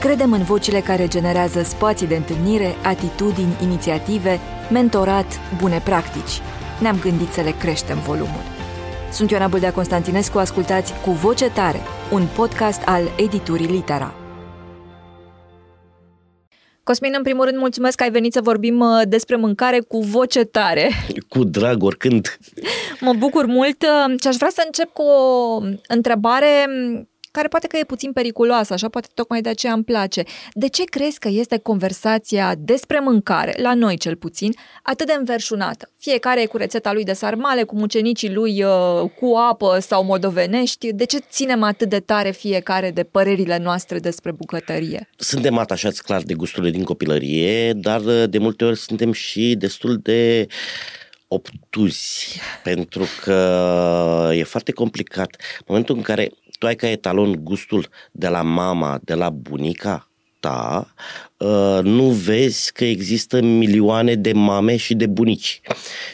Credem în vocile care generează spații de întâlnire, atitudini, inițiative, mentorat, bune practici. Ne-am gândit să le creștem volumul. Sunt Ioana Bâldea Constantinescu, ascultați Cu Voce Tare, un podcast al editurii Litera. Cosmin, în primul rând, mulțumesc că ai venit să vorbim uh, despre mâncare cu voce tare. Cu drag, oricând. Mă bucur mult uh, și aș vrea să încep cu o întrebare care poate că e puțin periculoasă, așa poate tocmai de aceea îmi place. De ce crezi că este conversația despre mâncare, la noi cel puțin, atât de înverșunată? Fiecare e cu rețeta lui de sarmale, cu mucenicii lui uh, cu apă sau modovenești. De ce ținem atât de tare fiecare de părerile noastre despre bucătărie? Suntem atașați clar de gusturile din copilărie, dar uh, de multe ori suntem și destul de obtuzi, pentru că e foarte complicat. În momentul în care tu ai ca etalon gustul de la mama, de la bunica ta, uh, nu vezi că există milioane de mame și de bunici.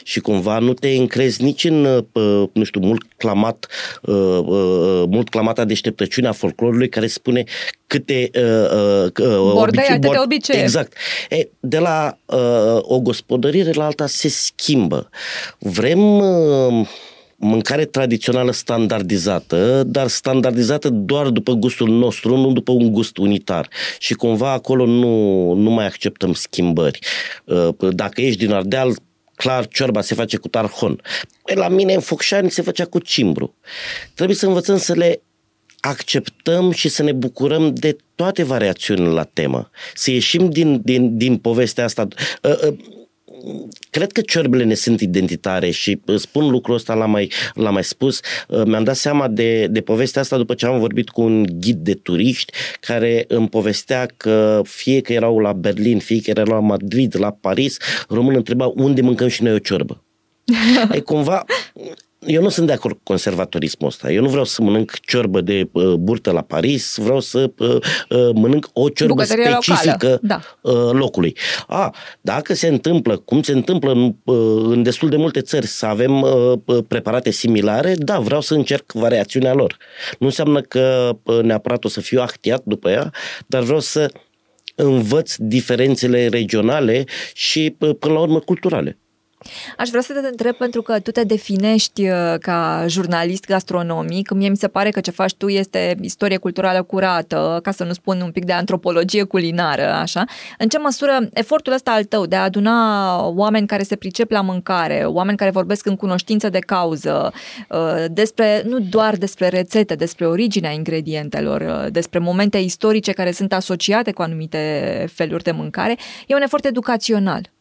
Și cumva nu te încrezi nici în, uh, nu știu, mult clamat, uh, mult clamata deșteptăciune a folclorului care spune câte Bordei, atâtea obicei. Exact. E, de la o gospodărire la alta se schimbă. Vrem mâncare tradițională standardizată, dar standardizată doar după gustul nostru, nu după un gust unitar. Și cumva acolo nu, nu mai acceptăm schimbări. Uh, dacă ești din Ardeal, clar, ciorba se face cu tarhon. Păi la mine în Focșani se făcea cu cimbru. Trebuie să învățăm să le acceptăm și să ne bucurăm de toate variațiunile la temă. Să ieșim din, din, din povestea asta. Uh, uh, cred că ciorbele ne sunt identitare și spun lucrul ăsta, l-am mai, l-am mai spus, uh, mi-am dat seama de, de povestea asta după ce am vorbit cu un ghid de turiști care îmi povestea că fie că erau la Berlin, fie că erau la Madrid, la Paris, românul întreba unde mâncăm și noi o ciorbă. e cumva eu nu sunt de acord cu conservatorismul ăsta. Eu nu vreau să mănânc ciorbă de uh, burtă la Paris, vreau să uh, uh, mănânc o ciorbă Bucătărie specifică da. uh, locului. A, dacă se întâmplă, cum se întâmplă în, uh, în destul de multe țări, să avem uh, preparate similare, da, vreau să încerc variațiunea lor. Nu înseamnă că uh, neapărat o să fiu ahtiat după ea, dar vreau să învăț diferențele regionale și, uh, până la urmă, culturale. Aș vrea să te întreb pentru că tu te definești uh, ca jurnalist gastronomic. Mie mi se pare că ce faci tu este istorie culturală curată, ca să nu spun un pic de antropologie culinară, așa. În ce măsură efortul ăsta al tău de a aduna oameni care se pricep la mâncare, oameni care vorbesc în cunoștință de cauză, uh, despre, nu doar despre rețete, despre originea ingredientelor, uh, despre momente istorice care sunt asociate cu anumite feluri de mâncare, e un efort educațional.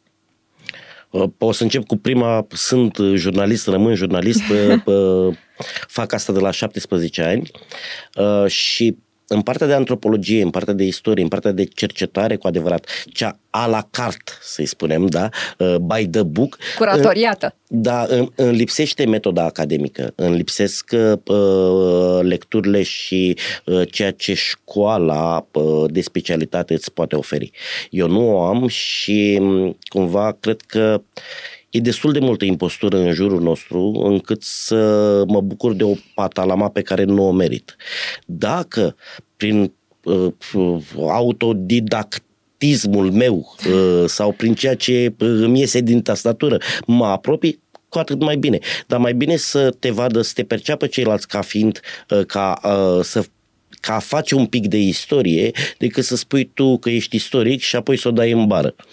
Uh, o să încep cu prima, sunt jurnalist, rămân jurnalist, uh, fac asta de la 17 ani. Uh, și în partea de antropologie, în partea de istorie, în partea de cercetare cu adevărat, cea a la carte, să-i spunem, da, uh, by the book. Curatoriată. Da, îmi lipsește metoda academică, îmi lipsesc uh, lecturile și uh, ceea ce școala uh, de specialitate îți poate oferi. Eu nu o am și um, cumva cred că e destul de multă impostură în jurul nostru încât să mă bucur de o patalama pe care nu o merit. Dacă prin uh, autodidactismul meu uh, sau prin ceea ce îmi iese din tastatură mă apropii, cu atât mai bine. Dar mai bine să te vadă, să te perceapă ceilalți ca fiind, uh, ca uh, să ca a face un pic de istorie, decât să spui tu că ești istoric și apoi să o dai în bară. Uh,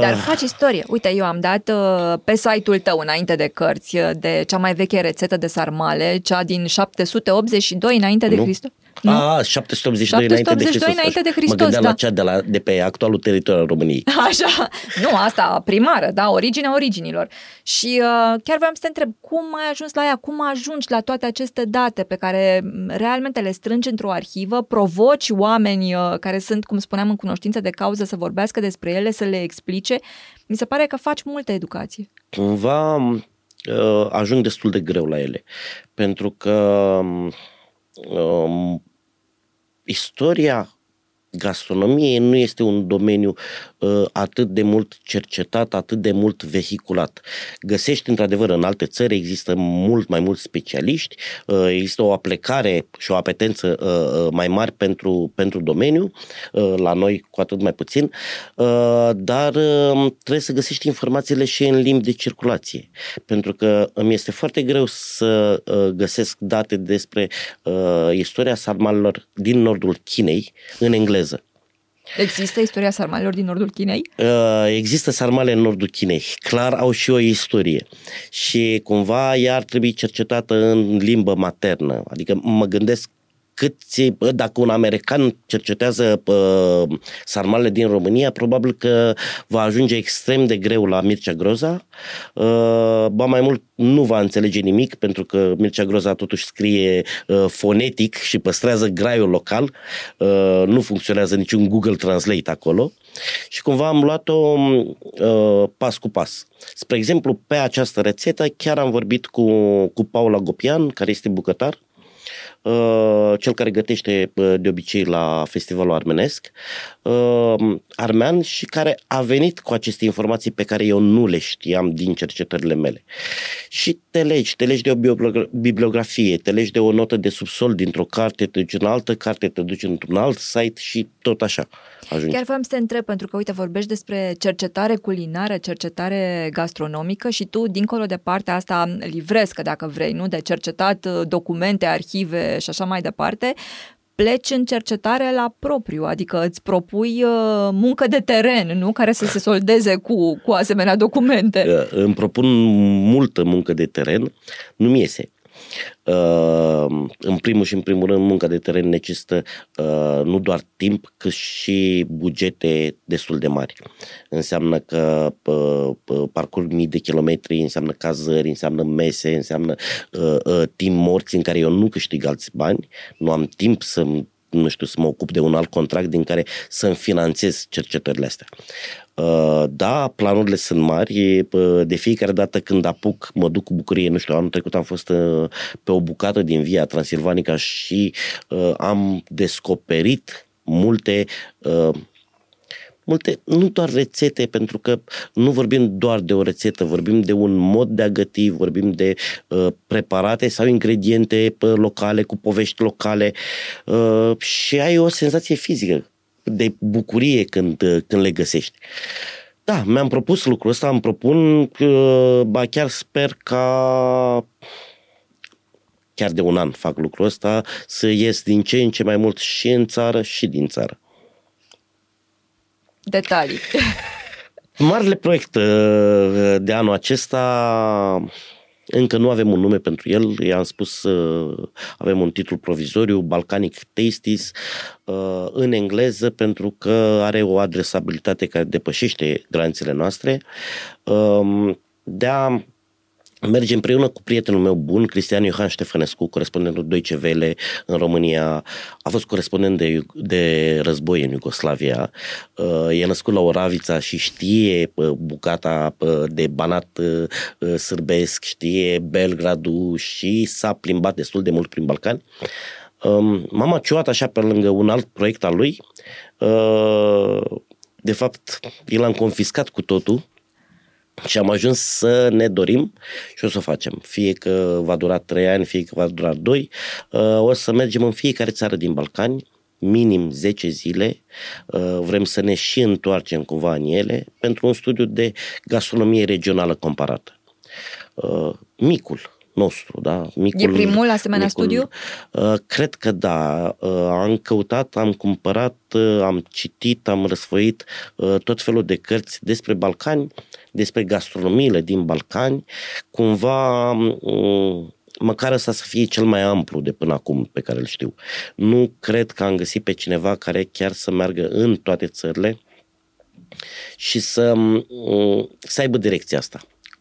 Dar faci istorie. Uite, eu am dat uh, pe site-ul tău, înainte de cărți, uh, de cea mai veche rețetă de sarmale, cea din 782 înainte de Hristos. Nu? A, 782, 782 înainte de Hristos. Mă gândeam da. la cea de, la, de pe actualul teritoriu al României. Așa. Nu, asta primară, da, originea originilor. Și uh, chiar vreau să te întreb, cum ai ajuns la ea? Cum ajungi la toate aceste date pe care realmente le strângi într-o arhivă, provoci oameni uh, care sunt, cum spuneam, în cunoștință de cauză să vorbească despre ele, să le explice? Mi se pare că faci multă educație. Cumva uh, ajung destul de greu la ele. Pentru că um, istoria gastronomie nu este un domeniu uh, atât de mult cercetat, atât de mult vehiculat. Găsești, într-adevăr, în alte țări există mult mai mulți specialiști, uh, există o aplecare și o apetență uh, uh mai mari pentru, pentru domeniu, uh, la noi cu atât mai puțin, uh, dar uh, trebuie să găsești informațiile și în limbi de circulație, pentru că îmi este foarte greu să uh, găsesc date despre uh, istoria sarmalilor din nordul Chinei în engleză engleză. Există istoria sarmalilor din nordul Chinei? Uh, există sarmale în nordul Chinei. Clar au și o istorie. Și cumva ea ar trebui cercetată în limbă maternă. Adică mă gândesc câți, dacă un american cercetează pă, sarmalele din România, probabil că va ajunge extrem de greu la Mircea Groza. Uh, ba mai mult, nu va înțelege nimic, pentru că Mircea Groza totuși scrie uh, fonetic și păstrează graiul local. Uh, nu funcționează niciun Google Translate acolo. Și cumva am luat-o pas cu pas. Spre exemplu, pe această rețetă chiar am vorbit cu, cu Paula Gopian, care este bucătar, Uh, cel care gătește uh, de obicei la festivalul armenesc, uh, armean și care a venit cu aceste informații pe care eu nu le știam din cercetările mele. Și te legi, te legi de o bibliografie, te legi de o notă de subsol dintr-o carte, te duci în altă carte, te duci într-un alt site și tot așa ajungi. Chiar vreau să te întreb, pentru că, uite, vorbești despre cercetare culinară, cercetare gastronomică și tu, dincolo de partea asta, livrezi, că dacă vrei, nu? De cercetat documente, arhive și așa mai departe, pleci în cercetare la propriu, adică îți propui uh, muncă de teren, nu? Care să se soldeze cu, cu asemenea documente. Uh, îmi propun multă muncă de teren, nu-mi iese. Uh, în primul și în primul rând, munca de teren necesită uh, nu doar timp, cât și bugete destul de mari. Înseamnă că uh, parcurg mii de kilometri, înseamnă cazări, înseamnă mese, înseamnă timp morți în care eu nu câștig alți bani, nu am timp să nu știu, să mă ocup de un alt contract din care să-mi finanțez cercetările astea. Uh, da, planurile sunt mari. De fiecare dată când apuc, mă duc cu bucurie. Nu știu, anul trecut am fost uh, pe o bucată din Via Transilvanica și uh, am descoperit multe multe, nu doar rețete, pentru că nu vorbim doar de o rețetă, vorbim de un mod de a găti, vorbim de uh, preparate sau ingrediente locale, cu povești locale uh, și ai o senzație fizică de bucurie când, când le găsești. Da, mi-am propus lucrul ăsta, îmi propun, ba chiar sper ca chiar de un an fac lucrul ăsta, să ies din ce în ce mai mult și în țară și din țară. Detalii. Marele proiect uh, de anul acesta încă nu avem un nume pentru el, i-am spus, uh, avem un titlu provizoriu, Balkanic Tasties, uh, în engleză, pentru că are o adresabilitate care depășește granițele noastre. Um, de a merge împreună cu prietenul meu bun, Cristian Iohan Ștefănescu, corespondentul Deutsche Welle în România, a fost corespondent de, de război în Iugoslavia, uh, e născut la Oravița și știe uh, bucata uh, de banat sârbesc, știe Belgradu și s-a plimbat destul de mult prin Balcani. Um, m-am aciuat așa pe lângă un alt proiect al lui, de fapt, el am confiscat cu totul, și am ajuns să ne dorim și o să o facem. Fie că va dura trei ani, fie că va dura doi, uh, o să mergem în fiecare țară din Balcani, minim 10 zile, uh, vrem să ne și întoarcem cumva în ele pentru un studiu de gastronomie regională comparată. Uh, micul, nostru. Da? Micul, e primul asemenea micul, studiu? Uh, cred că da. Uh, am căutat, am cumpărat, uh, am citit, am răsfoit uh, tot felul de cărți despre Balcani, despre gastronomiile din Balcani. Cumva... Uh, măcar ăsta să fie cel mai amplu de până acum pe care îl știu. Nu cred că am găsit pe cineva care chiar să meargă în toate țările și să, uh, să aibă direcția asta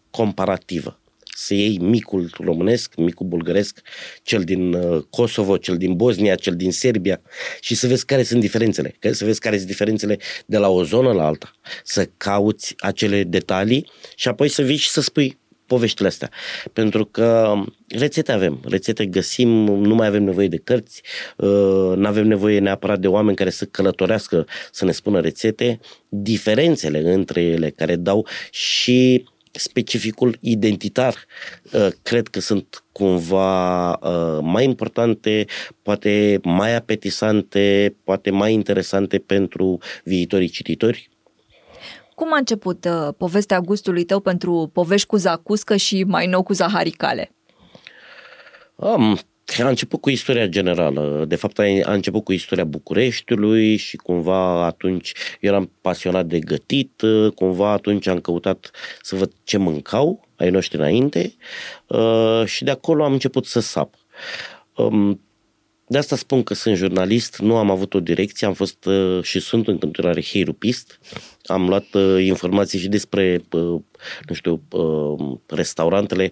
comparativă să iei micul românesc, micul bulgăresc, cel din uh, Kosovo, cel din Bosnia, cel din Serbia și să vezi care sunt diferențele, să vezi care sunt diferențele de la o zonă la alta, să cauți acele detalii și apoi să vii și să spui poveștile astea. Pentru că rețete avem, rețete găsim, nu mai avem nevoie de cărți, uh, nu avem nevoie neapărat de oameni care să călătorească, să ne spună rețete, diferențele între ele care dau și specificul identitar uh, cred că sunt cumva uh, mai importante, poate mai apetisante, poate mai interesante pentru viitorii cititori. Cum a început uh, povestea gustului tău pentru povești cu zacuscă și mai nou cu zaharicale? Um, a început cu istoria generală. De fapt, a început cu istoria Bucureștiului și cumva atunci eram pasionat de gătit, cumva atunci am căutat să văd ce mâncau ai noștri înainte uh, și de acolo am început să sap. Um, de asta spun că sunt jurnalist, nu am avut o direcție, am fost uh, și sunt în continuare heirupist. Am luat uh, informații și despre, nu știu, restaurantele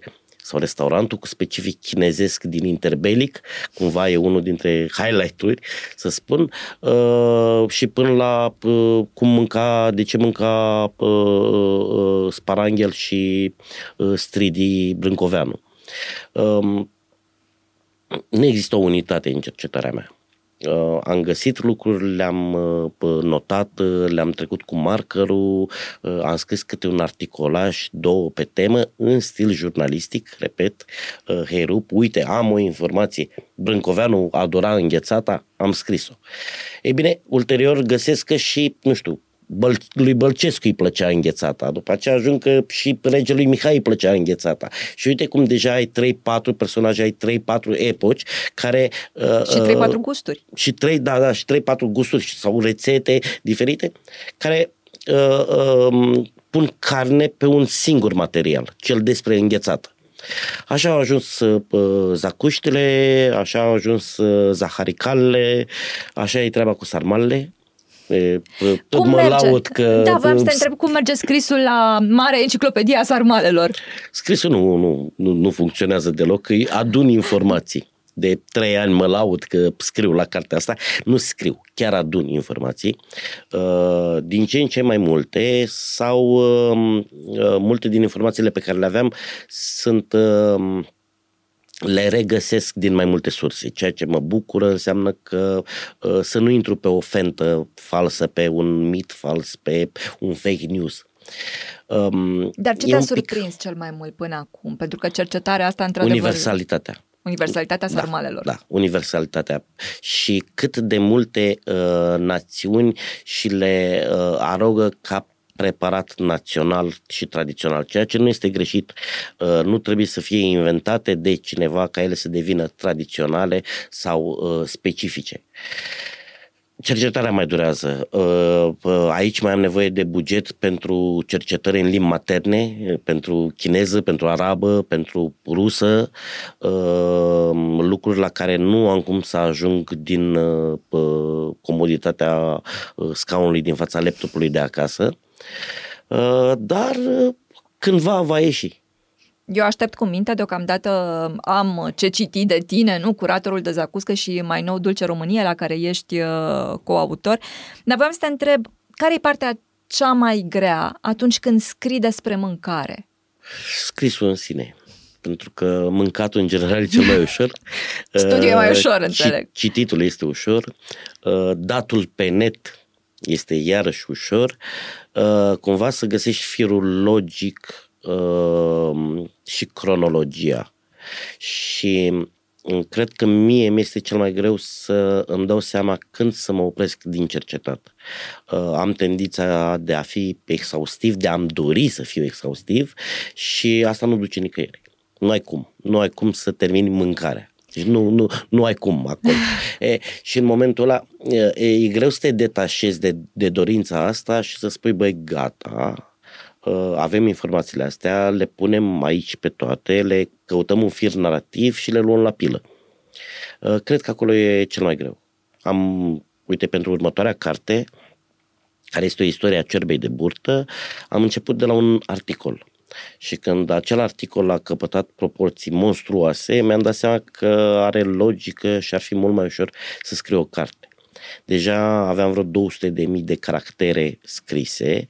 sau restaurantul cu specific chinezesc din interbelic, cumva e unul dintre highlight-uri, să spun, uh, și până la uh, cum mânca, de ce mânca uh, uh, sparanghel și uh, stridi Brâncoveanu. Uh, nu există o unitate în cercetarea mea. Uh, am găsit lucruri, le-am uh, notat, uh, le-am trecut cu markerul, uh, am scris câte un articolaj, două pe temă, în stil jurnalistic, repet, uh, Herup, uite, am o informație, Brâncoveanu adora înghețata, am scris-o. Ei bine, ulterior găsesc că și, nu știu, Băl- lui Bălcescu îi plăcea înghețata, după aceea ajung că și regelui Mihai îi plăcea înghețata. Și uite cum deja ai 3-4 personaje, ai 3-4 epoci care... Uh, și 3-4 uh, gusturi. Și 3, da, da, și 3-4 gusturi sau rețete diferite care uh, uh, pun carne pe un singur material, cel despre înghețată. Așa au ajuns uh, zacuștele, așa au ajuns uh, zaharicalele, așa e treaba cu sarmalele, E, tot cum mă merge? laud că... Da, vreau să te întreb cum merge scrisul la Mare Enciclopedia Sarmalelor. Scrisul nu, nu, nu, nu funcționează deloc, îi adun informații. De trei ani mă laud că scriu la cartea asta. Nu scriu, chiar adun informații. Uh, din ce în ce mai multe sau um, uh, multe din informațiile pe care le aveam sunt um, le regăsesc din mai multe surse, ceea ce mă bucură înseamnă că uh, să nu intru pe o fentă falsă, pe un mit fals, pe un fake news. Um, Dar ce te-a surprins pic... cel mai mult până acum? Pentru că cercetarea asta, într-adevăr... Universalitatea. Universalitatea da, sarmalelor. Da, universalitatea. Și cât de multe uh, națiuni și le uh, arogă ca preparat național și tradițional, ceea ce nu este greșit. Uh, nu trebuie să fie inventate de cineva ca ele să devină tradiționale sau uh, specifice. Cercetarea mai durează. Uh, aici mai am nevoie de buget pentru cercetări în limbi materne, pentru chineză, pentru arabă, pentru rusă, lucruri la care nu am cum să ajung din comoditatea scaunului din fața laptopului de acasă. Uh, dar uh, cândva va ieși. Eu aștept cu minte, deocamdată am ce citi de tine, nu? Curatorul de Zacuscă și mai nou Dulce Românie, la care ești uh, coautor. Dar vreau să te întreb, care e partea cea mai grea atunci când scrii despre mâncare? Scrisul în sine pentru că mâncatul în general e cel mai ușor. Studiul e mai ușor, înțeleg. Cititul este ușor. Datul pe net este iarăși ușor, uh, cumva să găsești firul logic uh, și cronologia. Și mm, cred că mie mi-este cel mai greu să îmi dau seama când să mă opresc din cercetat. Uh, am tendința de a fi exhaustiv, de a-mi dori să fiu exhaustiv și asta nu duce nicăieri. Nu ai cum. Nu ai cum să termini mâncarea. Deci nu, nu, nu ai cum acolo. E, și în momentul ăla e, e greu să te detașezi de, de dorința asta și să spui, băi, gata, ă, avem informațiile astea, le punem aici pe toate, le căutăm un fir narrativ și le luăm la pilă. Ă, cred că acolo e cel mai greu. Am, uite, pentru următoarea carte, care este o istorie a cerbei de burtă, am început de la un articol și când acel articol a căpătat proporții monstruoase, mi-am dat seama că are logică și ar fi mult mai ușor să scriu o carte. Deja aveam vreo 200 de mii de caractere scrise.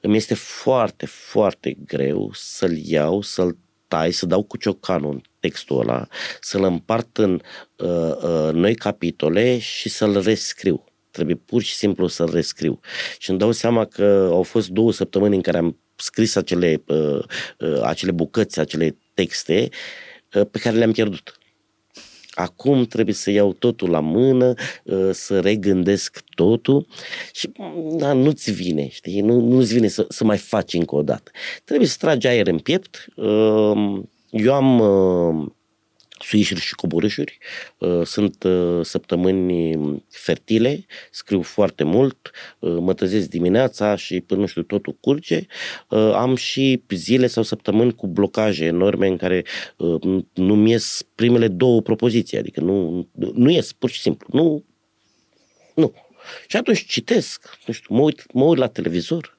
Îmi este foarte, foarte greu să-l iau, să-l tai, să dau cu ciocanul în textul ăla, să-l împart în uh, uh, noi capitole și să-l rescriu. Trebuie pur și simplu să-l rescriu. Și îmi dau seama că au fost două săptămâni în care am scris acele, uh, uh, acele bucăți, acele texte uh, pe care le-am pierdut. Acum trebuie să iau totul la mână, uh, să regândesc totul și da, nu-ți vine, știi? Nu, nu-ți vine să, să mai faci încă o dată. Trebuie să tragi aer în piept. Uh, eu am uh, suișuri și coborâșuri. Uh, sunt uh, săptămâni fertile, scriu foarte mult, uh, mă trezesc dimineața și până nu știu totul curge. Am și zile sau săptămâni cu blocaje enorme în care nu-mi ies primele două propoziții, adică nu, nu ies, pur și simplu. Nu, nu. Și atunci citesc, nu știu, mă uit, mă uit la televizor,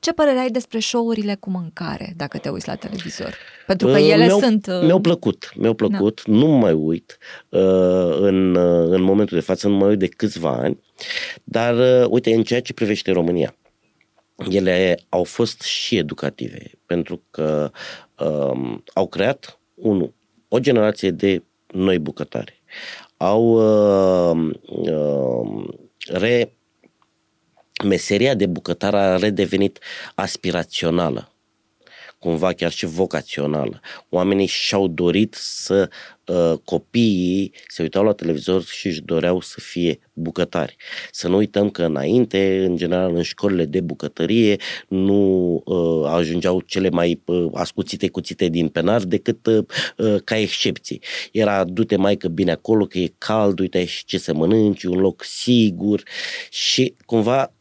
ce părere ai despre show-urile cu mâncare, dacă te uiți la televizor? Pentru că ele mi-au, sunt... Uh... Mi-au plăcut, mi-au plăcut, da. nu mai uit uh, în, uh, în momentul de față, nu mai uit de câțiva ani, dar uh, uite, în ceea ce privește România, ele au fost și educative, pentru că uh, au creat, unul, o generație de noi bucătari. Au uh, uh, re meseria de bucătar a redevenit aspirațională, cumva chiar și vocațională. Oamenii și-au dorit să uh, copiii se uitau la televizor și își doreau să fie bucătari. Să nu uităm că înainte, în general, în școlile de bucătărie, nu uh, ajungeau cele mai uh, ascuțite cuțite din penar decât uh, uh, ca excepții. Era du-te mai că bine acolo, că e cald, uite și ce să mănânci, un loc sigur și cumva uh,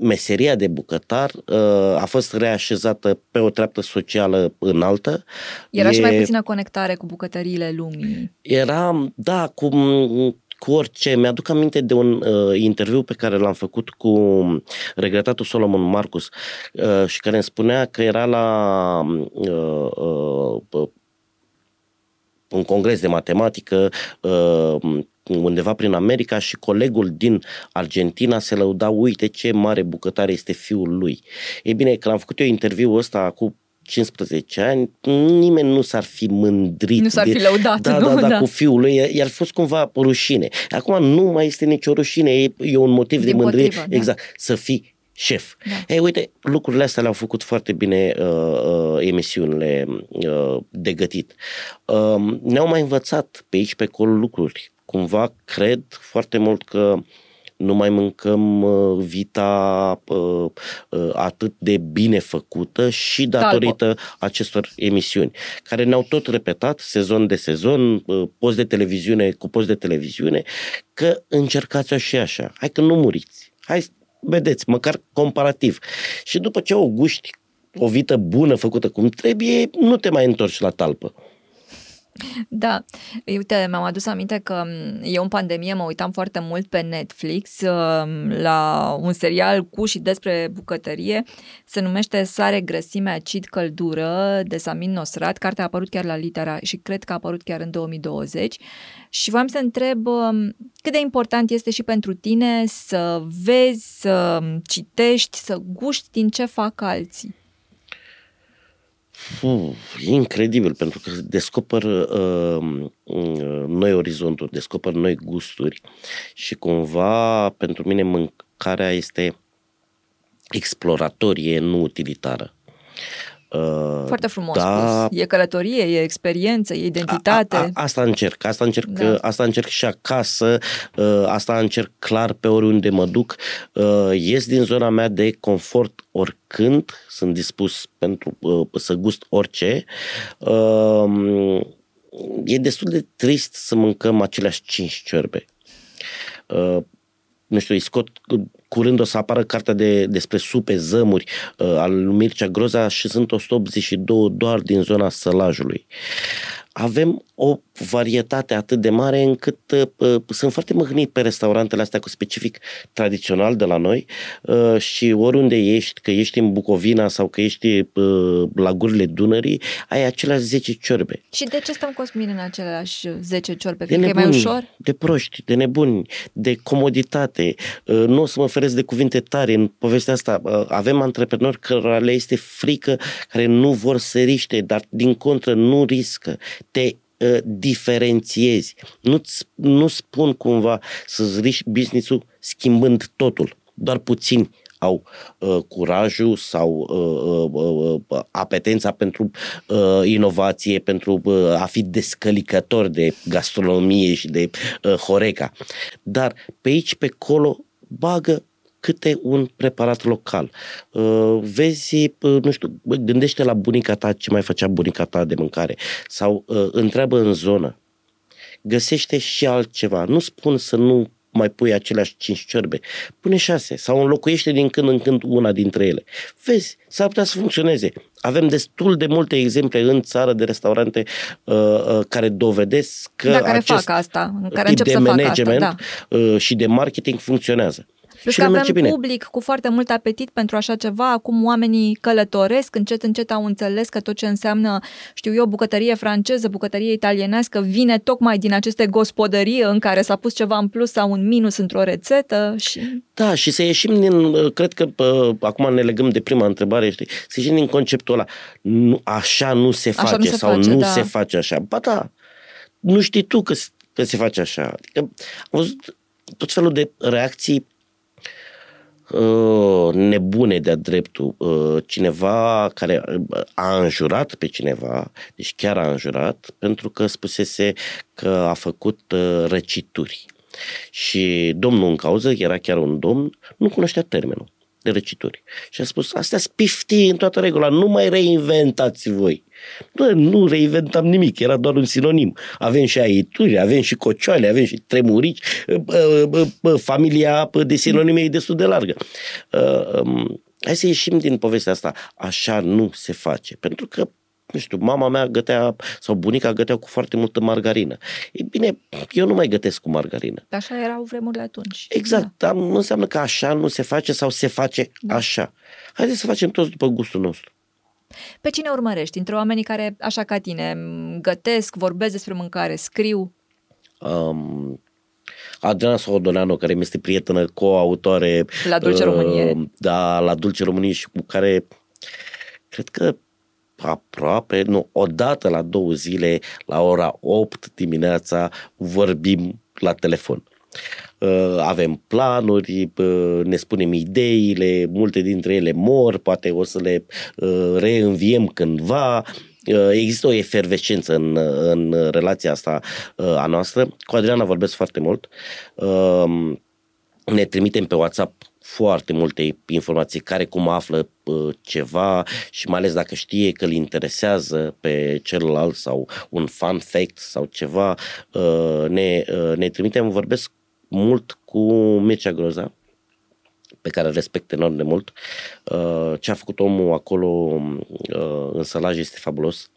meseria de bucătar uh, a fost reașezată pe o treaptă socială înaltă. Era e, și mai puțină conectare cu bucătăriile lumii. Era, da, cu, cu orice. Mi-aduc aminte de un uh, interviu pe care l-am făcut cu regretatul Solomon Marcus uh, și care îmi spunea că era la uh, uh, un congres de matematică uh, undeva prin America și colegul din Argentina se lăuda, uite ce mare bucătare este fiul lui. Ei bine, când am făcut eu interviul ăsta cu 15 ani, nimeni nu s-ar fi mândrit. Nu s-ar fi lăudat, da, nu? Da, da, da, cu fiul lui, i-ar fost cumva rușine. Acum nu mai este nicio rușine, e, e un motiv Din de mândrie, motivă, da. exact, să fii șef. Da. Ei, uite, lucrurile astea le-au făcut foarte bine uh, uh, emisiunile uh, de gătit. Uh, ne-au mai învățat pe aici, pe acolo lucruri cumva cred foarte mult că nu mai mâncăm uh, vita uh, uh, atât de bine făcută și datorită Talbot. acestor emisiuni, care ne-au tot repetat sezon de sezon, post de televiziune cu post de televiziune, că încercați-o și așa. Hai că nu muriți. Hai, vedeți, măcar comparativ. Și după ce o guști o vită bună făcută cum trebuie, nu te mai întorci la talpă. Da, uite, mi-am adus aminte că eu în pandemie mă uitam foarte mult pe Netflix um, la un serial cu și despre bucătărie, se numește Sare, grăsime, acid, căldură, de Samin Nosrat, cartea a apărut chiar la Litera și cred că a apărut chiar în 2020 și voiam să întreb um, cât de important este și pentru tine să vezi, să citești, să guști din ce fac alții. Uf, e incredibil pentru că descoper uh, uh, noi orizonturi, descoper noi gusturi și cumva pentru mine mâncarea este exploratorie, nu utilitară. Uh, Foarte frumos da, spus. E călătorie, e experiență, e identitate. A, a, asta încerc, asta încerc, da. asta încerc și acasă, uh, asta încerc clar pe oriunde mă duc. Uh, ies din zona mea de confort oricând, sunt dispus pentru să gust orice. E destul de trist să mâncăm aceleași cinci ciorbe nu știu, îi scot curând o să apară cartea de, despre supe, zămuri uh, al lui Mircea Groza și sunt 182 doar din zona Sălajului. Avem o varietate atât de mare încât uh, sunt foarte mâhnit pe restaurantele astea cu specific tradițional de la noi uh, și oriunde ești, că ești în Bucovina sau că ești uh, la gurile Dunării, ai aceleași 10 ciorbe. Și de ce stăm Cosmin în aceleași 10 ciorbe? De nebuni, e mai ușor? De proști, de nebuni, de comoditate. Uh, nu o să mă feresc de cuvinte tare în povestea asta. Uh, avem antreprenori care le este frică, care nu vor să riște, dar din contră nu riscă. Te uh, diferențiezi. Nu, nu spun cumva să-ți riști business-ul schimbând totul. Doar puțini au uh, curajul sau uh, uh, uh, apetența pentru uh, inovație, pentru uh, a fi descălicător de gastronomie și de uh, horeca. Dar pe aici, pe acolo, bagă câte un preparat local. Uh, vezi, uh, nu știu, gândește la bunica ta ce mai făcea bunica ta de mâncare sau uh, întreabă în zonă. Găsește și altceva. Nu spun să nu mai pui aceleași cinci ciorbe. Pune șase sau înlocuiește din când în când una dintre ele. Vezi, s-ar putea să funcționeze. Avem destul de multe exemple în țară de restaurante uh, uh, care dovedesc că da, care acest fac asta, care încep de să management facă asta, da. uh, și de marketing funcționează. Plus că avem bine. public cu foarte mult apetit pentru așa ceva. Acum oamenii călătoresc, încet, încet au înțeles că tot ce înseamnă, știu eu, bucătărie franceză, bucătărie italienească, vine tocmai din aceste gospodării în care s-a pus ceva în plus sau în minus într-o rețetă. Și... Da, și să ieșim din, cred că pă, acum ne legăm de prima întrebare, știi, să ieșim din conceptul ăla, nu, așa nu se face nu se sau face, nu da. se face așa. Ba da, nu știi tu că, că se face așa. Adică am văzut tot felul de reacții Uh, nebune de-a dreptul. Uh, cineva care a înjurat pe cineva, deci chiar a înjurat, pentru că spusese că a făcut uh, răcituri. Și domnul în cauză, era chiar un domn, nu cunoștea termenul de răcituri. Și a spus, astea spifti în toată regula, nu mai reinventați voi. Nu, nu reinventam nimic, era doar un sinonim. Avem și aituri, avem și cocioale, avem și tremurici, familia de sinonime e destul de largă. Um, hai să ieșim din povestea asta. Așa nu se face. Pentru că nu știu, mama mea gătea sau bunica gătea cu foarte multă margarină. Ei bine, eu nu mai gătesc cu margarină. Așa erau vremurile atunci. Exact, da. dar nu înseamnă că așa nu se face sau se face da. așa. Haideți să facem toți după gustul nostru. Pe cine urmărești? Între oamenii care, așa ca tine, gătesc, vorbesc despre mâncare, scriu? Um, Adriana Sohodoleanu, care mi este prietenă, co-autoare. La Dulce uh, Românie. Da, la Dulce Românie și cu care cred că aproape, nu, odată la două zile, la ora 8 dimineața, vorbim la telefon. Uh, avem planuri, uh, ne spunem ideile, multe dintre ele mor, poate o să le uh, reînviem cândva. Există o efervescență în, în relația asta a noastră. Cu Adriana vorbesc foarte mult. Ne trimitem pe WhatsApp foarte multe informații, care cum află ceva și mai ales dacă știe că îl interesează pe celălalt sau un fun fact sau ceva, ne, ne trimitem, vorbesc mult cu Mircea Groza, pe care îl respect enorm de mult. Uh, ce a făcut omul acolo uh, în sălaj este fabulos.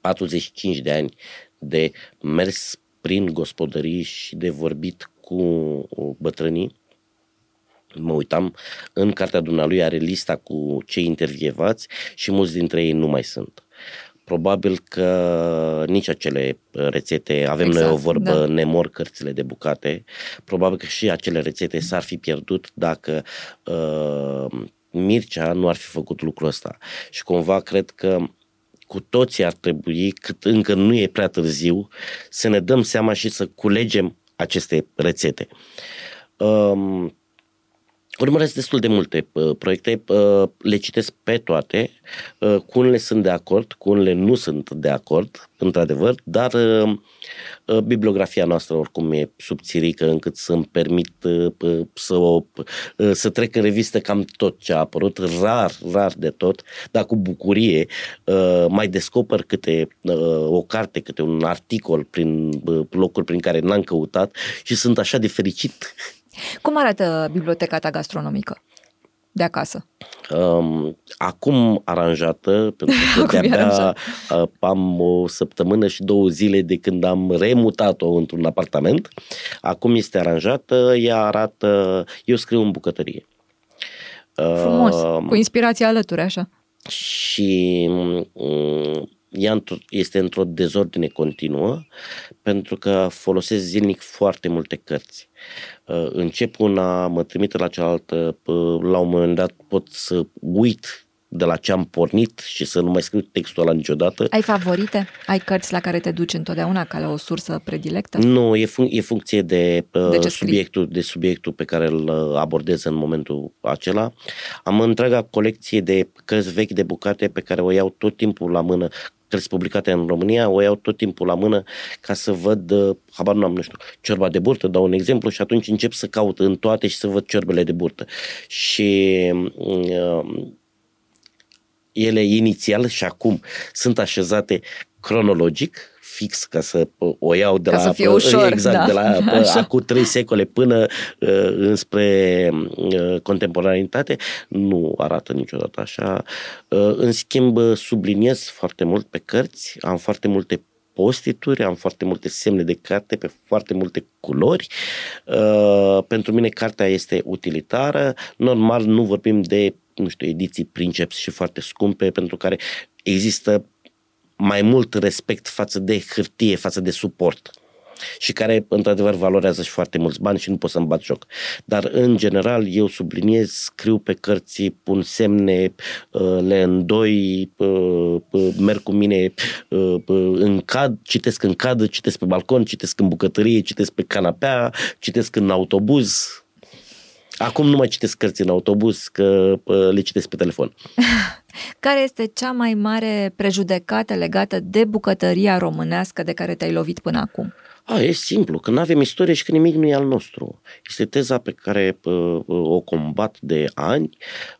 45 de ani de mers prin gospodării și de vorbit cu bătrânii. Mă uitam, în cartea dumnealui are lista cu cei intervievați și mulți dintre ei nu mai sunt probabil că nici acele rețete, avem exact, noi o vorbă, da. nemor cărțile de bucate, probabil că și acele rețete s-ar fi pierdut dacă uh, Mircea nu ar fi făcut lucrul ăsta. Și cumva cred că cu toții ar trebui, cât încă nu e prea târziu, să ne dăm seama și să culegem aceste rețete. Um, Urmăresc destul de multe uh, proiecte, uh, le citesc pe toate, uh, cu unele sunt de acord, cu unele nu sunt de acord, într-adevăr, dar uh, uh, bibliografia noastră oricum e subțirică încât să-mi permit uh, uh, să, o, uh, să trec în revistă cam tot ce a apărut, rar, rar de tot, dar cu bucurie uh, mai descoper câte uh, o carte, câte un articol prin uh, locuri prin care n-am căutat și sunt așa de fericit cum arată biblioteca ta gastronomică de acasă? Um, acum aranjată, pentru că Acum e de-abia aranjat. uh, am o săptămână și două zile de când am remutat-o într-un apartament. Acum este aranjată, ea arată, eu scriu în bucătărie. Frumos, Uh, cu inspirație alături, așa. și mm, ea într- este într-o dezordine continuă pentru că folosesc zilnic foarte multe cărți. Uh, Încep una, mă trimite la cealaltă, p- la un moment dat pot să uit de la ce am pornit și să nu mai scriu textul ăla niciodată. Ai favorite? Ai cărți la care te duci întotdeauna ca la o sursă predilectă? Nu, e, fun- e funcție de, uh, De ce scrii? subiectul, de subiectul pe care îl uh, abordez în momentul acela. Am întreaga colecție de cărți vechi de bucate pe care o iau tot timpul la mână, cărți publicate în România, o iau tot timpul la mână ca să văd, uh, habar nu am, nu știu, ciorba de burtă, dau un exemplu și atunci încep să caut în toate și să văd ciorbele de burtă. Și uh, ele inițial și acum sunt așezate cronologic, fix ca să uh, o iau de Ca la să fie ușor, exact, da. de la Așa. acum trei secole până uh, înspre uh, contemporanitate, nu arată niciodată așa. Uh, în schimb, uh, subliniez foarte mult pe cărți, am foarte multe postituri, am foarte multe semne de carte pe foarte multe culori. Uh, pentru mine cartea este utilitară. Normal nu vorbim de nu știu, ediții princeps și foarte scumpe, pentru care există mai mult respect față de hârtie, față de suport și care, într-adevăr, valorează și foarte mulți bani și nu pot să-mi bat joc. Dar, în general, eu subliniez, scriu pe cărți, pun semne, uh, le îndoi, uh, uh, merg cu mine uh, uh, în cad, citesc în cadă, citesc pe balcon, citesc în bucătărie, citesc pe canapea, citesc în autobuz. Acum nu mai citesc cărți în autobuz, că uh, le citesc pe telefon. Care este cea mai mare prejudecată legată de bucătăria românească de care te-ai lovit până acum? A, e simplu, că nu avem istorie și că nimic nu e al nostru. Este teza pe care uh, o combat de ani,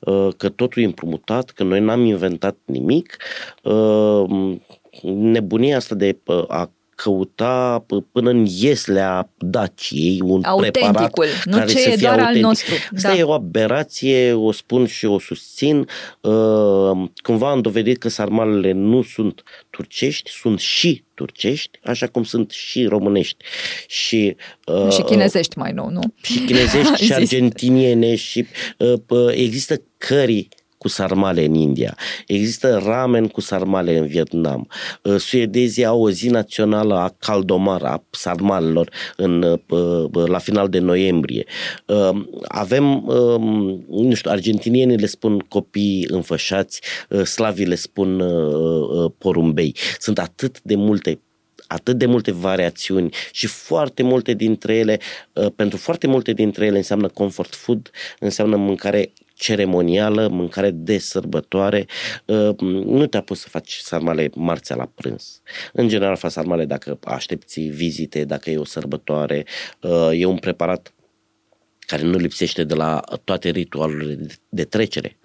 uh, că totul e împrumutat, că noi n-am inventat nimic. Uh, nebunia asta de uh, a căuta p- până în ieslea Daciei un preparat Autenticul, nu care ce să e fie doar al autentic. nostru. Asta Da. e o aberație, o spun și o susțin. Uh, Cumva am dovedit că sarmalele nu sunt turcești, sunt și turcești, așa cum sunt și românești. Și, uh, și chinezești mai nou, nu? și chinezești și Zis. argentiniene și uh, p- există cării cu sarmale în India. Există ramen cu sarmale în Vietnam. Uh, Suedezii au o zi națională a caldomar, a sarmalelor în, uh, p- la final de noiembrie. Uh, Avem, um, nu știu, argentinienii le spun copii înfășați, uh, slavii le spun uh, uh, porumbei. Sunt atât de multe atât de multe variațiuni și foarte multe dintre ele, uh, pentru foarte multe dintre ele înseamnă comfort food, înseamnă mâncare ceremonială, mâncare de sărbătoare. Uh, Nu te-a pus să faci sarmale marțea la prânz. În general faci sarmale dacă aștepți vizite, dacă e o sărbătoare. Uh, E un preparat care nu lipsește de la toate ritualurile de- de trecere,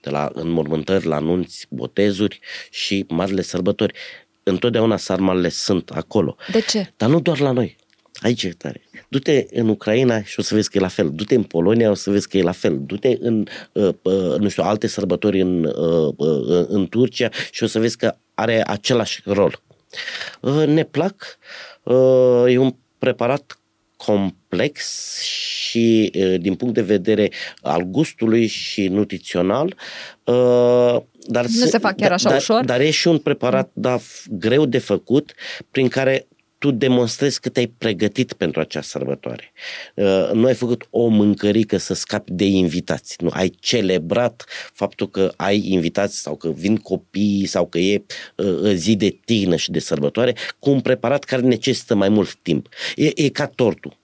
de la înmormântări, la anunți, botezuri și marile sărbători. Întotdeauna sarmalele sunt acolo. De ce? Dar nu doar la noi. Aici e tare. Du-te în Ucraina și o să vezi că e la fel. Du-te în Polonia, o să vezi că e la fel. Du-te în, uh, uh, nu știu, alte sărbători în, uh, uh, în Turcia și o să vezi că are același rol. Uh, ne plac. Uh, e un preparat complex și uh, din punct de vedere al gustului și nutrițional, uh, dar Nu se fac chiar așa dar, ușor? Dar e și un preparat da, f- greu de făcut, prin care tu demonstrezi că te-ai pregătit pentru acea sărbătoare. Uh, nu ai făcut o mâncărică să scapi de invitați. Nu, ai celebrat faptul că ai invitați sau că vin copii sau că e uh, zi de tihnă și de sărbătoare cu un preparat care necesită mai mult timp. E, e ca tortul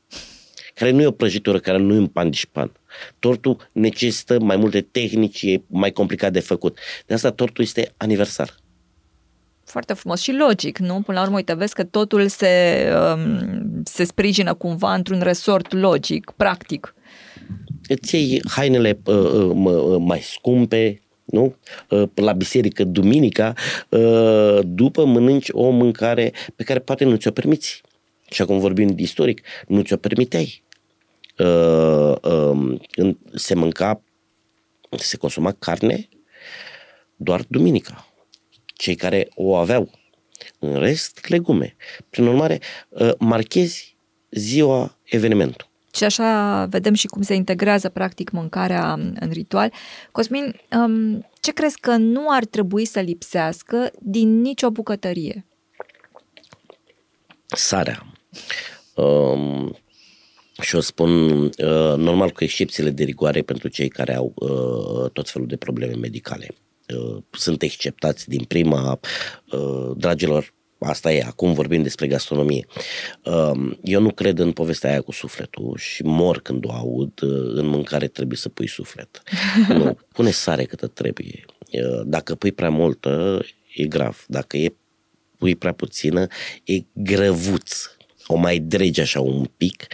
care nu e o prăjitură, care nu e un pandișpan. Tortul necesită mai multe tehnici, e mai complicat de făcut. De asta tortul este aniversar. Foarte frumos și logic, nu? Până la urmă, uite, vezi că totul se, um, se sprijină cumva într-un resort logic, practic. Îți iei hainele uh, uh, uh, mai scumpe, nu? Uh, La biserică duminica, uh, după mănânci o mâncare pe care poate nu ți-o permiți. Și acum vorbim istoric, nu ți-o permiteai. Uh, uh, când se mânca se consuma carne doar duminica. Cei care o aveau. În rest, legume. Prin urmare, uh, marchezi ziua evenimentul. Și așa vedem și cum se integrează practic mâncarea în ritual. Cosmin, um, ce crezi că nu ar trebui să lipsească din nicio bucătărie? Sarea. Um, și o spun uh, normal cu excepțiile de rigoare pentru cei care au uh, tot felul de probleme medicale. Uh, sunt exceptați din prima, uh, dragilor, asta e, acum vorbim despre gastronomie. Um, eu nu cred în povestea aia cu sufletul și mor când o aud, uh, în mâncare trebuie să pui suflet. Nu, pune sare câtă trebuie. Dacă pui prea multă, e grav. Dacă e pui prea puțină, e grăvuț. O mai dregi așa un pic.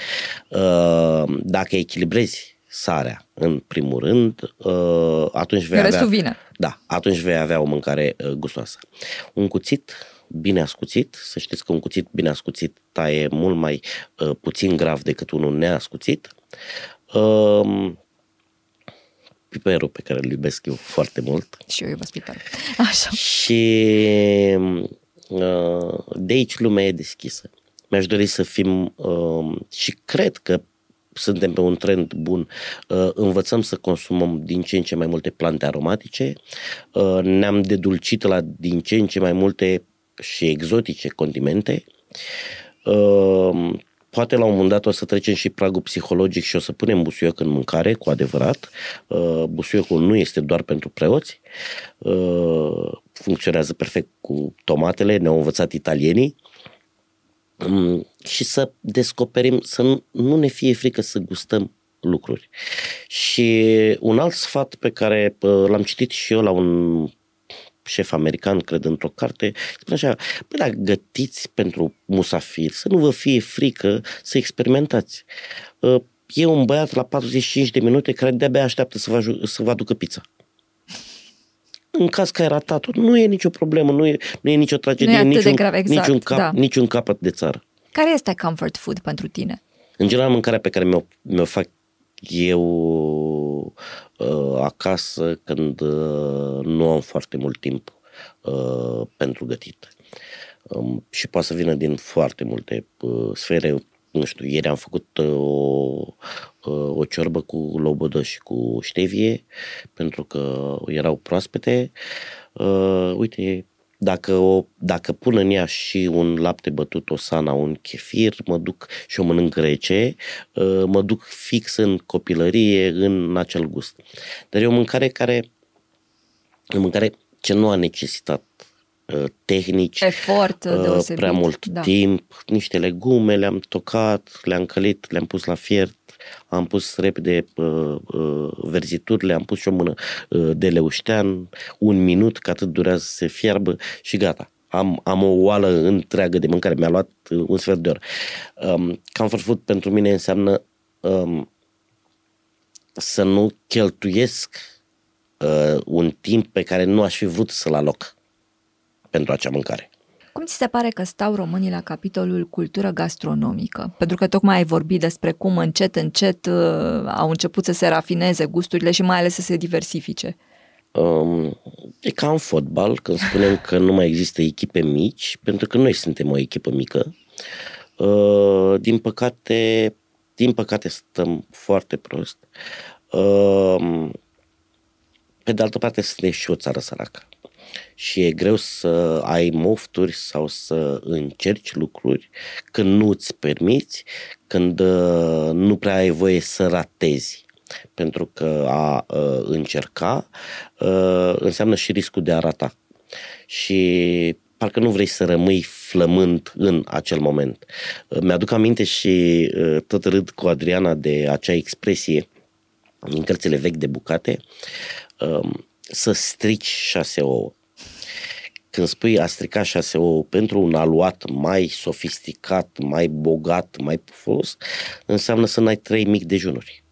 Dacă echilibrezi sarea în primul rând, atunci vei Restul avea... vine. Da, atunci vei avea o mâncare gustoasă. Un cuțit bine ascuțit. Să știți că un cuțit bine ascuțit taie mult mai uh, puțin grav decât unul neascuțit. Uh, piperul pe care îl iubesc eu foarte mult. Și eu iubesc piperul. Așa. Și uh, de aici lumea e deschisă. Mi-aș dori să fim uh, și cred că suntem pe un trend bun, uh, învățăm să consumăm din ce în ce mai multe plante aromatice, uh, ne-am dedulcit la din ce în ce mai multe și exotice condimente. Uh, poate la un moment dat o să trecem și pragul psihologic și o să punem busuioc în mâncare, cu adevărat. Uh, busuiocul nu este doar pentru preoți, uh, funcționează perfect cu tomatele, ne-au învățat italienii um, și să descoperim, să nu, nu ne fie frică să gustăm lucruri. Și un alt sfat pe care l-am citit și eu la un șef american, cred, într-o carte, spune așa, bă, dacă gătiți pentru musafir, să nu vă fie frică să experimentați. Uh, e un băiat la 45 de minute care de-abia așteaptă să vă, să vă aducă pizza. În caz că ai ratat nu e nicio problemă, nu e, nu e nicio tragedie, nu e niciun, grav, exact, niciun, cap, da. niciun capăt de țară. Care este comfort food pentru tine? În general, mâncarea pe care mi-o, mi-o fac eu uh, acasă când uh, nu am foarte mult timp uh, pentru gătit. Um, și poate să vină din foarte multe uh, sfere. Nu știu, ieri am făcut uh, o, uh, o ciorbă cu lobodă și cu ștevie pentru că erau proaspete. Uh, uite, dacă, o, dacă pun în ea și un lapte bătut, o sana, un chefir, mă duc și o mănânc rece, uh, mă duc fix în copilărie, în acel gust. Dar e o mâncare care, o mâncare ce nu a necesitat uh, tehnici, efort uh, deosebit, prea mult da. timp, niște legume le-am tocat, le-am călit, le-am pus la fiert, am pus repede uh, uh, verzituri, le-am pus și o mână uh, de leuștean, un minut, că atât durează să se fiarbă și gata. Am, am o oală întreagă de mâncare, mi-a luat uh, un sfert de oră. Um, comfort food pentru mine înseamnă um, să nu cheltuiesc uh, un timp pe care nu aș fi vrut să-l aloc pentru acea mâncare. Cum ți se pare că stau românii la capitolul cultură gastronomică? Pentru că tocmai ai vorbit despre cum încet, încet uh, au început să se rafineze gusturile și mai ales să se diversifice. Um, e ca în fotbal, când spunem că nu mai există echipe mici, pentru că noi suntem o echipă mică. Uh, din păcate, din păcate stăm foarte prost. Uh, pe de altă parte, suntem și o țară săracă și e greu să ai mofturi sau să încerci lucruri când nu îți permiți, când uh, nu prea ai voie să ratezi. Pentru că a uh, încerca uh, înseamnă și riscul de a rata. Și parcă nu vrei să rămâi flămând în acel moment. Mi-aduc aminte și tot râd cu Adriana de acea expresie din cărțile vechi de bucate, um, să strici șase ouă când spui a strica șase ouă pentru un aluat mai sofisticat, mai bogat, mai pufos, înseamnă să n-ai trei mic dejunuri.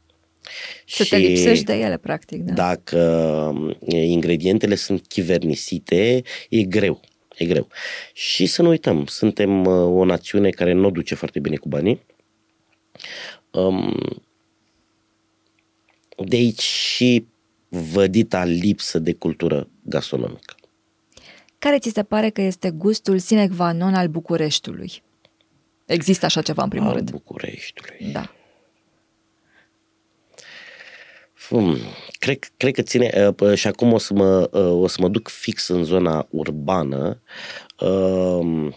Să și te lipsești de ele, practic. Da. Dacă ingredientele sunt chivernisite, e greu. E greu. Și să nu uităm, suntem o națiune care nu o duce foarte bine cu banii. De aici și vădita lipsă de cultură gastronomică. Care ți se pare că este gustul sine qua non al Bucureștiului? Există așa ceva în primul al rând. Bucureștiului. Da. Hmm, cred, cred că ține, uh, și acum o să, mă, uh, o să mă duc fix în zona urbană, uh,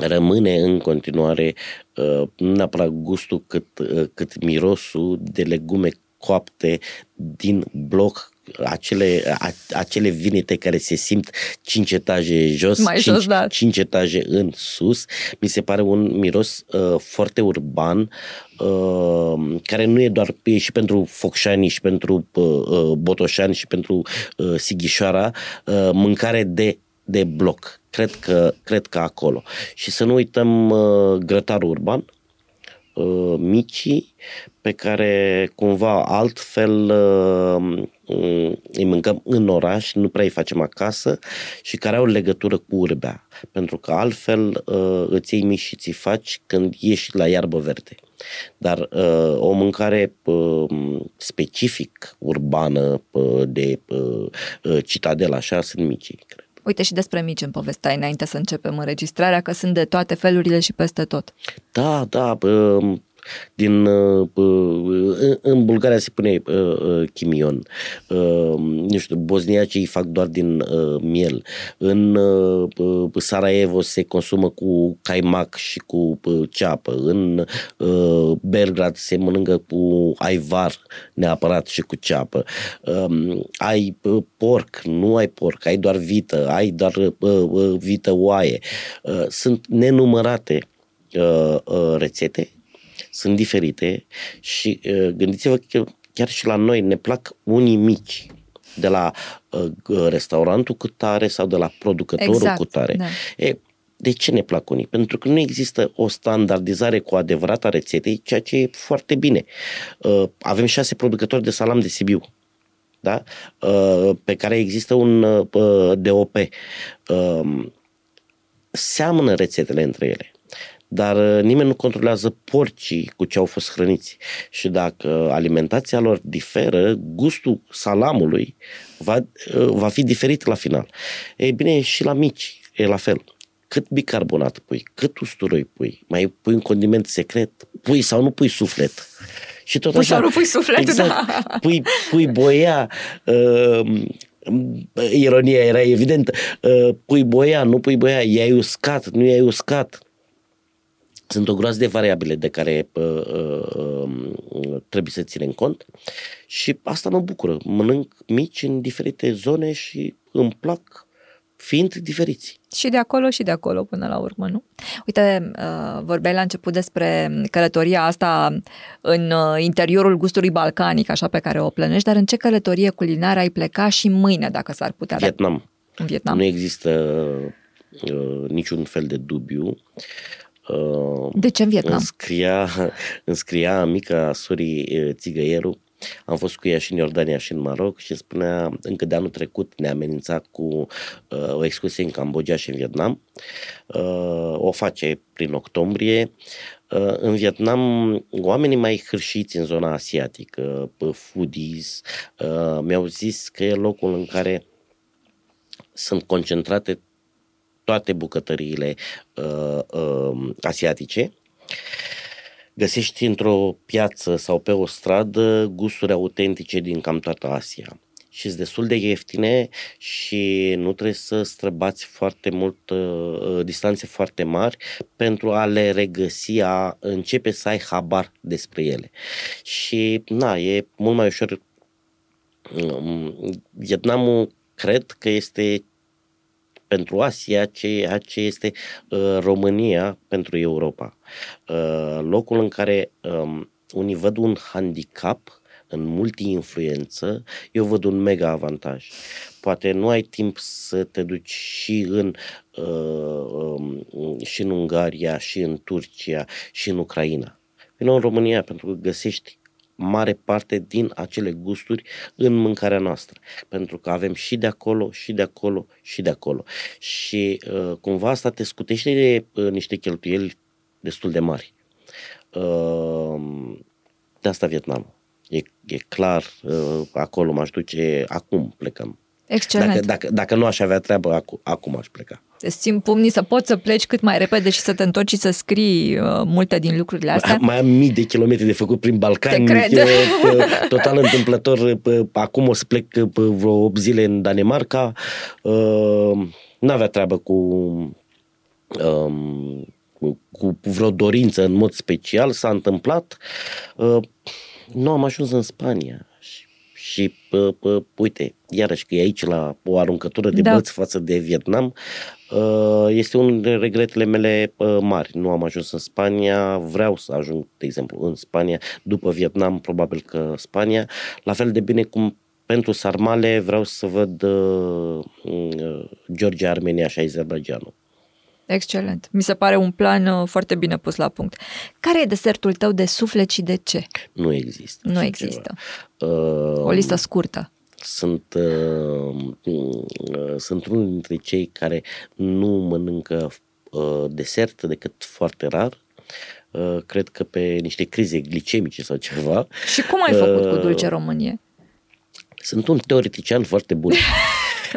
rămâne în continuare uh, nu neapărat gustul cât, uh, cât mirosul de legume coapte din bloc acele, a, acele vinete care se simt 5 etaje jos, Mai 5, jos, da. 5 etaje în sus. Mi se pare un miros uh, foarte urban, uh, care nu e doar e și pentru focșani, și pentru uh, uh, botoșani, și pentru uh, sighișoara, uh, mâncare de, de bloc. Cred că, cred că acolo. Și să nu uităm uh, grătarul urban, uh, micii pe care cumva altfel uh, îi mâncăm în oraș, nu prea îi facem acasă și care au legătură cu urbea. Pentru că altfel uh, îți iei mici și ți faci când ieși la iarbă verde. Dar uh, o mâncare uh, specific urbană uh, de uh, citadel, așa, sunt micii, cred. Uite și despre mici în povestea înainte să începem înregistrarea, că sunt de toate felurile și peste tot. Da, da, uh, din, uh, uh, în Bulgaria se pune uh, chimion. Nu știu, bosniacii fac doar din miel. În Sarajevo se consumă cu caimac și cu ceapă. În Belgrad se mănâncă cu aivar neapărat și cu ceapă. Um, ai porc, nu ai porc, ai doar vită, ai doar vită oaie. Sunt nenumărate rețete sunt diferite și uh, gândiți-vă că chiar și la noi ne plac unii mici de la uh, restaurantul cu tare sau de la producătorul exact, cu tare. Da. E, de ce ne plac unii? Pentru că nu există o standardizare cu adevărat a rețetei, ceea ce e foarte bine. Uh, avem șase producători de salam de Sibiu, da? uh, pe care există un uh, DOP. Uh, seamănă rețetele între ele dar uh, nimeni nu controlează porcii cu ce au fost hrăniți. Și dacă alimentația lor diferă, gustul salamului va, uh, va fi diferit la final. Ei bine, și la mici e la fel. Cât bicarbonat pui, cât usturoi pui, mai pui un condiment secret, pui sau nu pui suflet. Și tot pui așa. sau nu pui suflet, exact, da. Pui, pui boia, uh, ironia era evidentă, uh, pui boia, nu pui boia, i-ai uscat, nu i-ai uscat sunt o groază de variabile de care uh, uh, trebuie să ținem cont și asta mă bucură. Mănânc mici în diferite zone și îmi plac fiind diferiți. Și de acolo și de acolo până la urmă, nu? Uite, uh, vorbeai la început despre călătoria asta în uh, interiorul gustului balcanic, așa pe care o plănești, dar în ce călătorie culinară ai pleca și mâine, dacă s-ar putea? Vietnam. În Vietnam. Nu există uh, niciun fel de dubiu. De ce în Vietnam? Înscria, înscria mica Suri Țigăieru am fost cu ea și în Iordania și în Maroc și spunea încă de anul trecut ne amenința cu uh, o excursie în Cambodgia și în Vietnam. Uh, o face prin octombrie. Uh, în Vietnam, oamenii mai hârșiți în zona asiatică, foodies, uh, mi-au zis că e locul în care sunt concentrate toate bucătăriile uh, uh, asiatice. Găsești într-o piață sau pe o stradă gusturi autentice din cam toată Asia și sunt destul de ieftine și nu trebuie să străbați foarte mult, uh, distanțe foarte mari pentru a le regăsi, a începe să ai habar despre ele. Și, na, e mult mai ușor. Um, Vietnamul cred că este pentru Asia ceea ce este uh, România pentru Europa. Uh, locul în care um, unii văd un handicap în multi-influență, eu văd un mega avantaj. Poate nu ai timp să te duci și în, uh, um, și în Ungaria, și în Turcia, și în Ucraina. Vino în România pentru că găsești mare parte din acele gusturi în mâncarea noastră. Pentru că avem și de acolo, și de acolo, și de acolo. Și uh, cumva asta te scutește de uh, niște cheltuieli destul de mari. Uh, de asta Vietnam. E, e clar, uh, acolo m-aș duce, acum plecăm. Excelent. Dacă, dacă, dacă nu aș avea treabă, acum, acum aș pleca. Îți țin pumnii să poți să pleci cât mai repede și să te întorci și să scrii uh, multe din lucrurile astea. Mai am mii de kilometri de făcut prin Balcani. Te cred. uh, Total întâmplător. uh, Acum o să plec uh, vreo 8 zile în Danemarca. Uh, N-avea treabă cu um, cu- cu vreo dorință în mod special, s-a întâmplat. Uh, nu am ajuns în Spania și, și uh, uh, uite, iarăși că e aici la o aruncătură de Da. da. băți față de Vietnam, uh, este unul dintre regretele mele uh, mari. Nu am ajuns în Spania, vreau să ajung, de exemplu, în Spania, după Vietnam, probabil că Spania, la fel de bine cum pentru sarmale vreau să văd uh, uh, Georgia, Armenia și Azerbaijanul. Excelent. Mi se pare un plan uh, foarte bine pus la punct. Care e desertul tău de suflet și de ce? Nu există. Nu așa există. Ceva. Uh, O listă scurtă. sunt, uh, uh, sunt unul dintre cei care nu mănâncă uh, desert decât foarte rar. Uh, cred că pe niște crize glicemice sau ceva. Și cum ai făcut cu Uh, Dulce Românie? Sunt un teoretician foarte bun.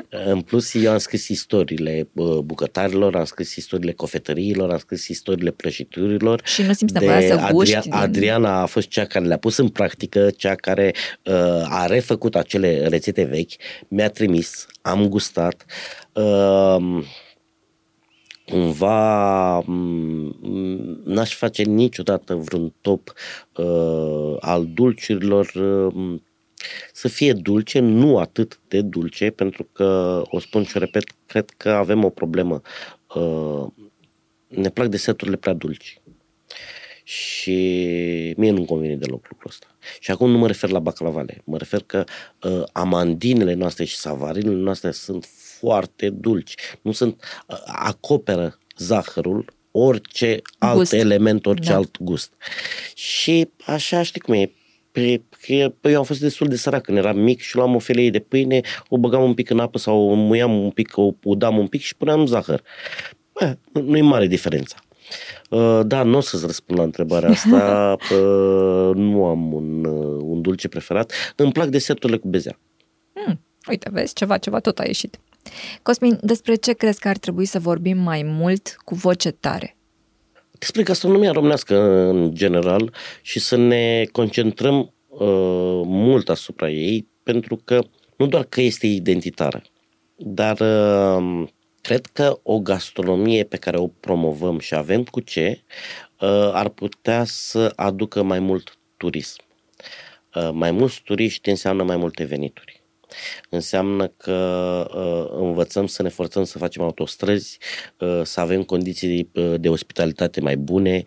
În plus, eu am scris istoriile uh, bucătarilor, am scris istoriile cofetăriilor, am scris istoriile prăjiturilor. Și nu simți nevoia să guști din- Adriana a fost cea care le-a pus în practică, cea care uh, a refăcut acele rețete vechi, mi-a trimis, am gustat. Uh, cumva m- n-aș face niciodată vreun top uh, al dulciurilor uh, să fie dulce, nu atât de dulce, pentru că, o spun și o repet, cred că avem o problemă. Uh, ne plac deserturile prea dulci. Și mie nu-mi convine deloc lucrul ăsta. Și acum nu mă refer la baclavale, mă refer că uh, amandinele noastre și savarinele noastre sunt foarte dulci. Nu sunt, uh, acoperă zahărul orice alt Gust. element, orice Da. alt gust. Și așa știi cum e, pe, că, păi eu am fost destul de sărac când eram mic și luam o felie de pâine, o băgam un pic în apă sau o muiam un pic, o udam un pic și puneam zahăr. Bă, nu e mare diferența. Uh, Da, nu o să-ți răspund la întrebarea asta. Uh, Nu am un, uh, un dulce preferat. Îmi plac deserturile cu bezea. Hmm, uite, vezi, ceva, ceva tot a ieșit. Cosmin, despre ce crezi că ar trebui să vorbim mai mult cu voce tare? Despre gastronomia românească în general și să ne concentrăm uh, mult asupra ei, pentru că nu doar că este identitară, dar uh, cred că o gastronomie pe care o promovăm și avem cu ce, uh, ar putea să aducă mai mult turism. Uh, mai mulți turiști înseamnă mai multe venituri. Înseamnă că uh, învățăm să ne forțăm să facem autostrăzi, uh, să avem condiții uh, de ospitalitate mai bune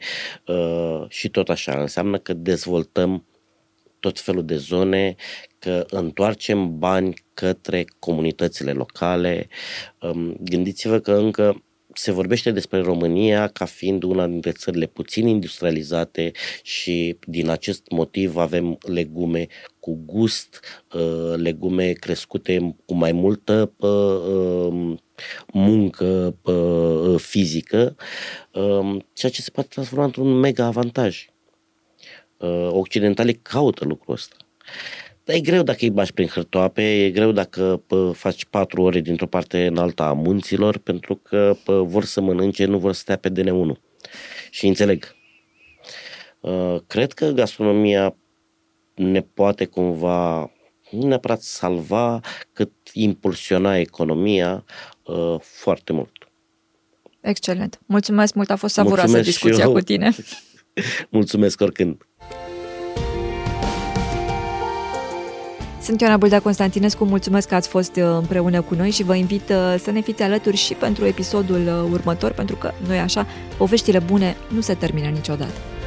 uh, și tot așa. Înseamnă că dezvoltăm tot felul de zone, că întoarcem bani către comunitățile locale. Um, Gândiți-vă că încă se vorbește despre România ca fiind una dintre țările puțin industrializate și din acest motiv avem legume cu gust, uh, legume crescute cu mai multă uh, um, muncă uh, fizică, um, ceea ce se poate transforma într-un mega avantaj. Uh, Occidentalii caută lucrul ăsta. Dar e greu dacă îi bași prin hârtoape, e greu dacă pă, faci patru ore dintr-o parte în alta a munților, pentru că pă, vor să mănânce, nu vor să stea pe DN1. Și înțeleg. Uh, Cred că gastronomia ne poate cumva nu neapărat salva, cât impulsiona economia uh, foarte mult. Excelent. Mulțumesc mult, a fost savuroasă Mulțumesc și discuția eu. cu tine. Mulțumesc oricând! Sunt Ioana Buldea Constantinescu, mulțumesc că ați fost uh, împreună cu noi și vă invit uh, să ne fiți alături și pentru episodul uh, următor, pentru că, nu e așa, poveștile bune nu se termină niciodată.